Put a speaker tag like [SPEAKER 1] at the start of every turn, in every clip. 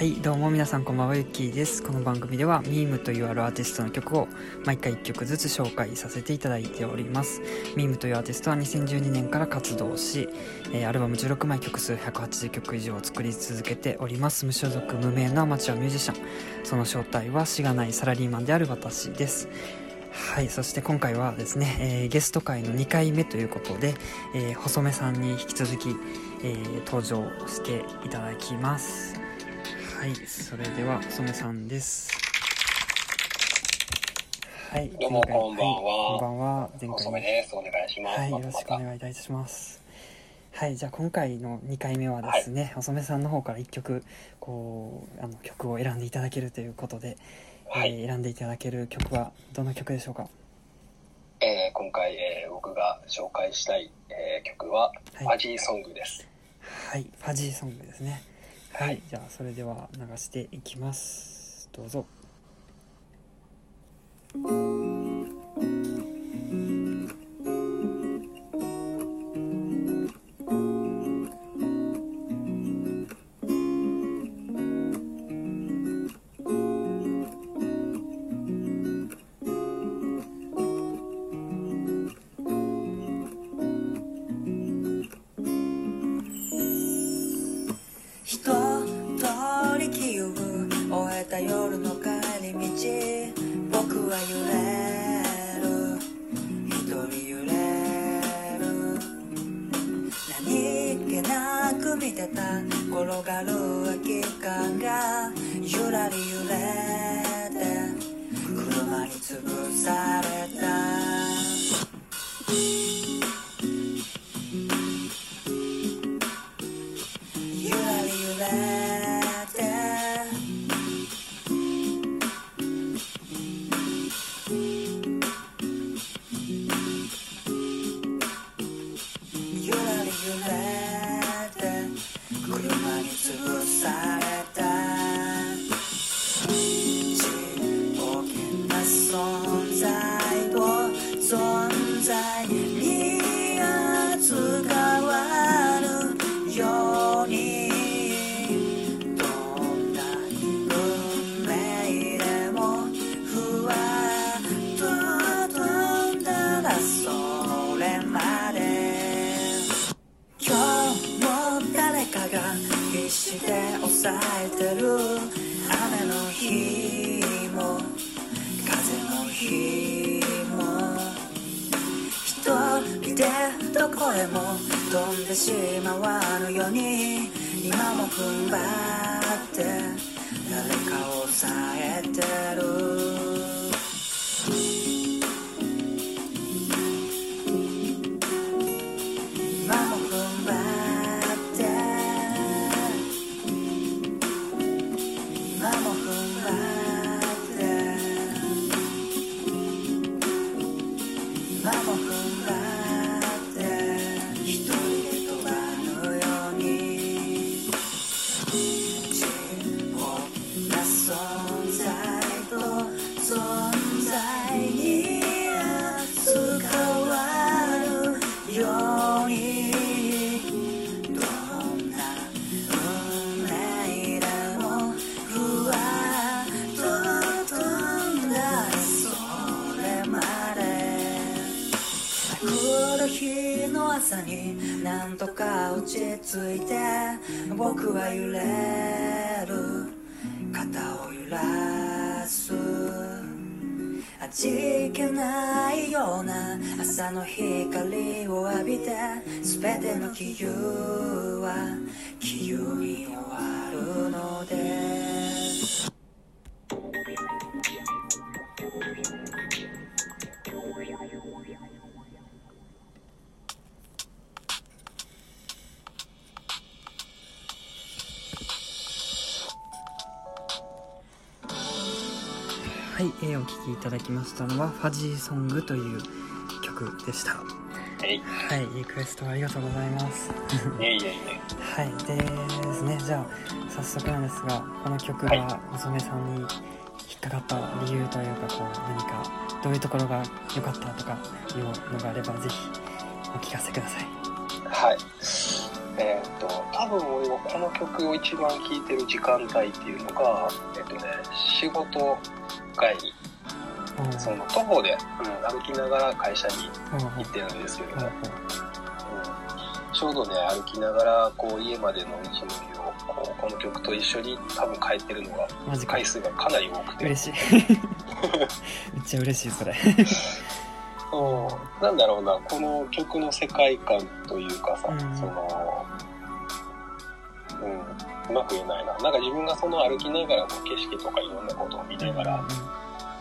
[SPEAKER 1] はいどうも皆さんこんばんはゆっきーです。この番組ではミームというあるアーティストの曲を毎回1曲ずつ紹介させていただいております。ミームというアーティストは2012年から活動し、えーアルバム16枚曲数180曲以上を作り続けております。無所属無名のアマチュアミュージシャン。その正体はしがないサラリーマンである私です。はいそして今回はですね、えーゲスト会の2回目ということで、えー細めさんに引き続き、えー登場していただきます。はいそれでは細めさんですはい
[SPEAKER 2] どうもこんばんは
[SPEAKER 1] いこんばんは前
[SPEAKER 2] 遅
[SPEAKER 1] 回
[SPEAKER 2] めです。お願いします。
[SPEAKER 1] はいよろしくお願いいたしますはいじゃあ今回の2回目はですね、細めさんの方から1曲こうあの曲を選んでいただけるということで、
[SPEAKER 2] はい
[SPEAKER 1] えー選んでいただける曲はどの曲でしょうか？
[SPEAKER 2] えー今回、えー僕が紹介したい、えー曲は、
[SPEAKER 1] はい
[SPEAKER 2] ファジーソングです。
[SPEAKER 1] はい、ファジーソングですね。はい、じゃあそれでは流していきます。どうぞ。
[SPEAKER 3] 転がる空き缶がゆらり揺れて車に潰された。声も飛んでしまわぬように今も踏ん張って誰かを抑えてる。僕は揺れる。肩を揺らす。味気ないような朝の光を浴びて。全ての気憂は気憂に終わるので
[SPEAKER 1] えーお聴きいただきましたのはファジーソングという曲でした。は
[SPEAKER 2] えい、
[SPEAKER 1] い、リクエストありがとうございます。
[SPEAKER 2] いえいえいえ。
[SPEAKER 1] はい、でですね、じゃあ早速なんですが、この曲
[SPEAKER 2] はい
[SPEAKER 1] が細めさんに引っかかった理由というか、こう何かどういうところが良かったとかいうのがあればぜひお聞かせください。
[SPEAKER 2] はい。えっ、と、多分俺はこの曲を一番聴いてる時間帯っていうのが、えっ、とね、仕事帰り、
[SPEAKER 3] うん。
[SPEAKER 2] その徒歩で、うん、歩きながら会社に
[SPEAKER 3] うん
[SPEAKER 2] 行ってるんですけど、
[SPEAKER 3] うん
[SPEAKER 2] うん。ちょうどね、歩きながら、こう、家までの道のりを、こう、この曲と一緒に多分帰ってるのが、
[SPEAKER 3] マジか。
[SPEAKER 2] 回数がかなり多くて。
[SPEAKER 3] 嬉しい。めっちゃ嬉しいそれ。
[SPEAKER 2] そうなんだろうな、この曲の世界観というかさ、
[SPEAKER 3] うん。
[SPEAKER 2] その、うん、うまく言えないな。なんか自分がその歩きながらの景色とかいろんなことを見ながら、
[SPEAKER 3] うん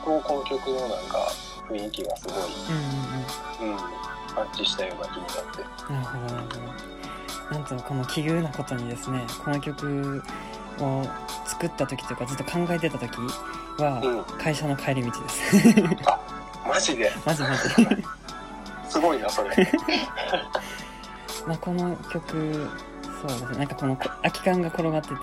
[SPEAKER 2] こうこの曲のなんか雰囲気がすごい、
[SPEAKER 3] うんうん
[SPEAKER 2] うん、マッチしたような気になって。
[SPEAKER 3] うんなるほどなるほどなんとこの奇遇なことにですねこの曲を作った時というかずっと考えてた時は
[SPEAKER 2] うん。
[SPEAKER 3] 会社の帰り道です
[SPEAKER 2] マジで？
[SPEAKER 3] マジマジ
[SPEAKER 2] すごいな、それ。
[SPEAKER 3] まあこの曲そうですねなんかこのこ空き缶が転がってて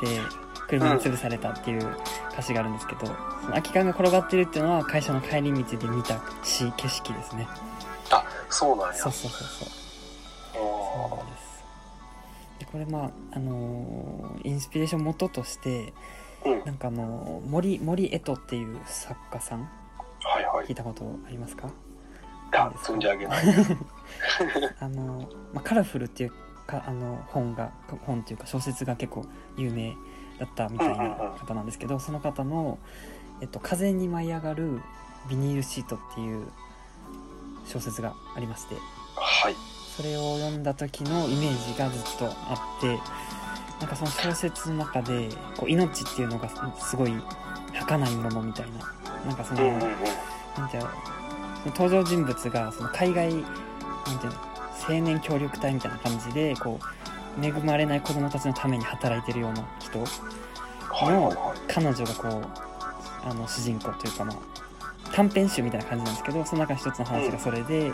[SPEAKER 3] 車に潰されたっていう歌詞があるんですけど、その空き缶が転がってるっていうのは会社の帰り道で見たし景色ですね
[SPEAKER 2] あ、そうなんや。
[SPEAKER 3] そうそうそうそうそう
[SPEAKER 2] お
[SPEAKER 3] なんですでこれまああのーインスピレーション元として
[SPEAKER 2] ーうん。
[SPEAKER 3] なんかあのー森森江戸っていう作家さん
[SPEAKER 2] はいはい
[SPEAKER 3] 聞い。たことありますか？
[SPEAKER 2] あ、存じ上げない。
[SPEAKER 3] あのー、まあ、カラフルっていうかあの本が本っていうか小説が結構有名だったみたいな方なんですけどその方の「えっと、風に舞い上がるビニールシート」っていう小説がありまして
[SPEAKER 2] はい。
[SPEAKER 3] それを読んだ時のイメージがずっとあってなんかその小説の中でこう命っていうのがすごい儚いものみたいななんかその、
[SPEAKER 2] うんうんうん。
[SPEAKER 3] なんていうの登場人物がその海外なんていうの青年協力隊みたいな感じでこう恵まれない子供たちのために働いてるような人
[SPEAKER 2] はいはいはい。
[SPEAKER 3] 彼女がこうあの主人公というかまあ短編集みたいな感じなんですけどその中の一つの話がそれで、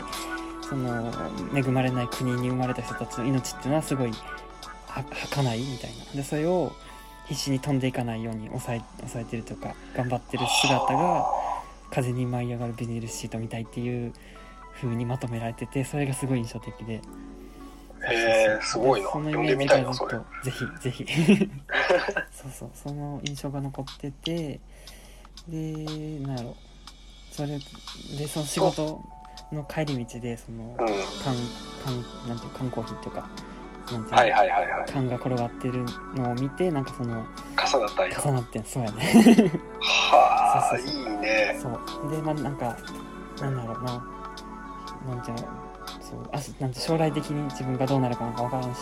[SPEAKER 3] その恵まれない国に生まれた人たちの命っていうのはすごいは儚いみたいな。でそれを必死に飛んでいかないように抑え抑えてるというか頑張ってる姿が風に舞い上がるビニールシートみたいっていう風にまとめられててそれがすごい印象的で
[SPEAKER 2] へえ、すごいな。
[SPEAKER 3] そのイメージ。がずっとぜひぜひ そうそうその印象が残っててでなんやろそれでその仕事の帰り道でその
[SPEAKER 2] うん。
[SPEAKER 3] 缶缶なんていう缶コーヒーとかなんていうの
[SPEAKER 2] はいはいはいはい。
[SPEAKER 3] 缶が転がってるのを見てなんかその
[SPEAKER 2] 重なったんや。
[SPEAKER 3] 重なってんそうやね
[SPEAKER 2] はあ、いいね。
[SPEAKER 3] そうでまあなんかなんだろうななんていうのそうあなんて将来的に自分がどうなるかなんか分からんし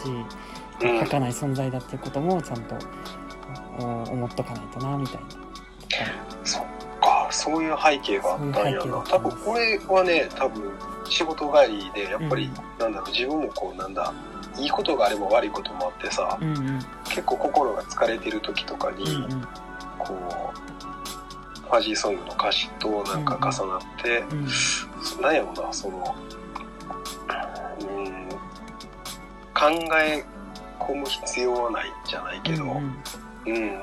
[SPEAKER 2] うん。
[SPEAKER 3] 儚い存在だっていうこともちゃんとお思っとかないとなみたいな。
[SPEAKER 2] そっか、そういう背景があったんやな。多分これはね、多分仕事帰りで、やっぱり、
[SPEAKER 3] うん。
[SPEAKER 2] なんだろう、自分もこう、なんだ、いいことがあれば悪いこともあってさ、
[SPEAKER 3] うんうん。
[SPEAKER 2] 結構心が疲れてる時とかに、
[SPEAKER 3] うんうん。
[SPEAKER 2] こう、ファジーソングの歌詞となんか重なって、
[SPEAKER 3] うん。
[SPEAKER 2] なんやろな、その、うん、考え込む必要はないんじゃないけど、
[SPEAKER 3] うんうん。
[SPEAKER 2] うん、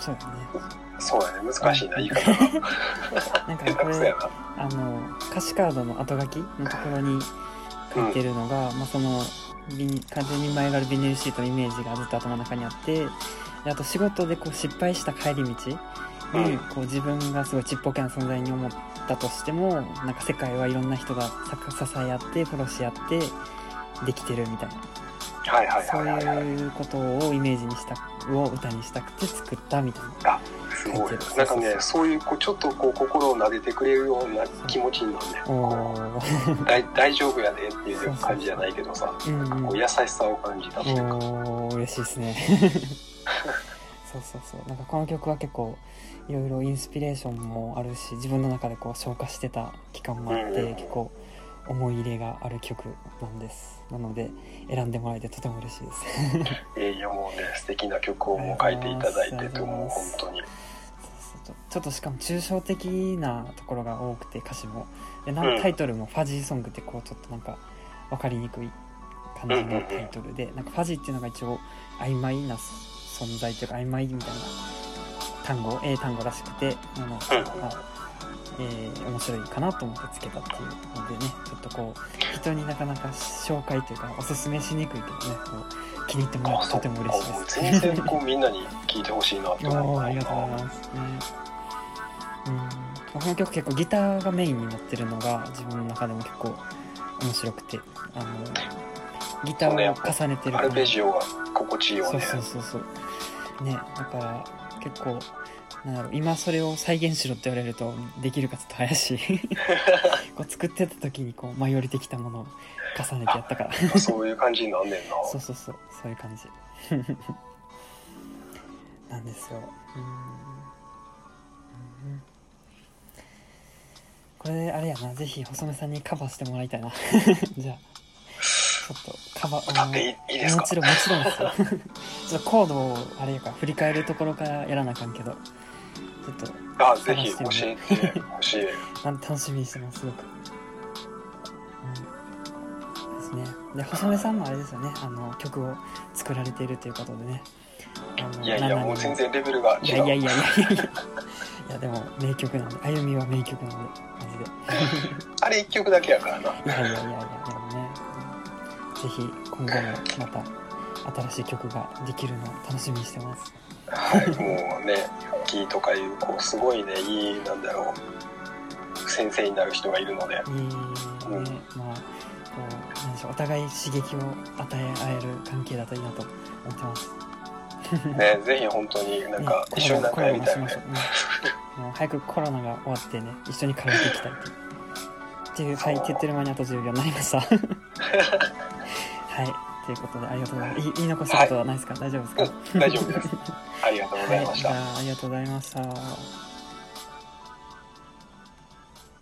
[SPEAKER 3] そうやね。
[SPEAKER 2] そうやね、難しいな、言い方が。
[SPEAKER 3] なんかこれ。あの歌詞カードの後書きのところに書いてるのが、まあ、そのビニ風に舞い上がるビニールシートのイメージがずっと頭の中にあってであと仕事でこう失敗した帰り道。に、
[SPEAKER 2] うん。
[SPEAKER 3] こう自分がすごいちっぽけな存在に思ったとしてもなんか世界はいろんな人がさ支え合ってフォローし合ってできてるみたいな。そう
[SPEAKER 2] はい
[SPEAKER 3] うことをイメージにしたを歌にしたくて作ったみたいな
[SPEAKER 2] ごい。なんかね、そういう、こう、ちょっとこう、心を撫でてくれるような気持ちになるね。
[SPEAKER 3] お
[SPEAKER 2] こ
[SPEAKER 3] ー
[SPEAKER 2] う大 大丈夫やでっていう感じじゃないけどさ、
[SPEAKER 3] うんうん
[SPEAKER 2] こう優しさを感じたっていうか。
[SPEAKER 3] 嬉しいですね。そうそうそう。なんかこの曲は結構いろいろインスピレーションもあるし自分の中でこう消化してた期間もあって、
[SPEAKER 2] うん
[SPEAKER 3] 結構思い入れがある曲なんです。なので選んでもらえてとても嬉しいです。
[SPEAKER 2] え いやもうね、素敵な曲をもう書いていただいてて、もう本当に。
[SPEAKER 3] ちょっとしかも抽象的なところが多くて歌詞も。でな
[SPEAKER 2] うん。
[SPEAKER 3] タイトルも「ファジーソング」ってこうちょっとなんか分かりにくい感じのタイトルでなんかファジーっていうのが一応曖昧な存在というか曖昧みたいな単語英単語らしくてあの、まあえー面白いかなと思ってつけたっていうのでねちょっとこう人になかなか紹介というかおすすめしにくいけどねこう気に入ってもらってとても嬉しいです。
[SPEAKER 2] 全然こうみんなに聞いてほしいなって。思
[SPEAKER 3] ありがとうございます。ねうん。この曲結構ギターがメインになってるのが自分の中でも結構面白くてあのギターを重ねてる
[SPEAKER 2] アルペジオが心地いいよ
[SPEAKER 3] そう
[SPEAKER 2] ね
[SPEAKER 3] そうそうそう。ねだから結構なんだろう今それを再現しろって言われるとできるかちょっと怪しい こう作ってた時にこう舞い降りてきたものを重ねてやったから。
[SPEAKER 2] そういう感じになんねんな。
[SPEAKER 3] そうそうそうそういう感じ。なんですよ。うん。うんこれあれやな。ぜひ細目さんにカバーしてもらいたいな。じゃあちょっとカバー
[SPEAKER 2] 歌っていいですか？
[SPEAKER 3] もちろんもちろんですよ。ちょっとコードをあれやから振り返るところからやらなあかんけどちょっと
[SPEAKER 2] あぜひ教えてほしい
[SPEAKER 3] 楽しみにしてますすごく、うん、ですね。で細目さんもあれですよね。あの曲を作られているということでね。あの
[SPEAKER 2] いやいや
[SPEAKER 3] 7
[SPEAKER 2] もう全
[SPEAKER 3] 人
[SPEAKER 2] 然レベルが違う。
[SPEAKER 3] いやいやいやいやいや。いやいやでも名曲なんで。歩みは名曲なんでマジで。
[SPEAKER 2] あれ一曲だけやからな。い
[SPEAKER 3] やいやいやいやでもね、うん。ぜひ今後もまた新しい曲ができるのを楽しみにしてます。
[SPEAKER 2] はいもうねキーとかいうこうすごいねいいなんだろう先生になる人がいるので。
[SPEAKER 3] いいね、
[SPEAKER 2] うん。
[SPEAKER 3] まあこうなんでしょうお互い刺激を与え合える関係だといいなと思ってます。
[SPEAKER 2] ねぜひ本当になんか
[SPEAKER 3] ね
[SPEAKER 2] 一緒になんかやりたいよ
[SPEAKER 3] ねもう早くコロナが終わってね一緒にカラオケ行きたいって。いうっていうはいって言ってる間にあと10秒になりました。はい。ということでありがとうございます。言い言い残したことはないですか、大丈夫ですか？
[SPEAKER 2] 大丈夫です。ありがとうございました、
[SPEAKER 3] はい、じゃあありがとうございました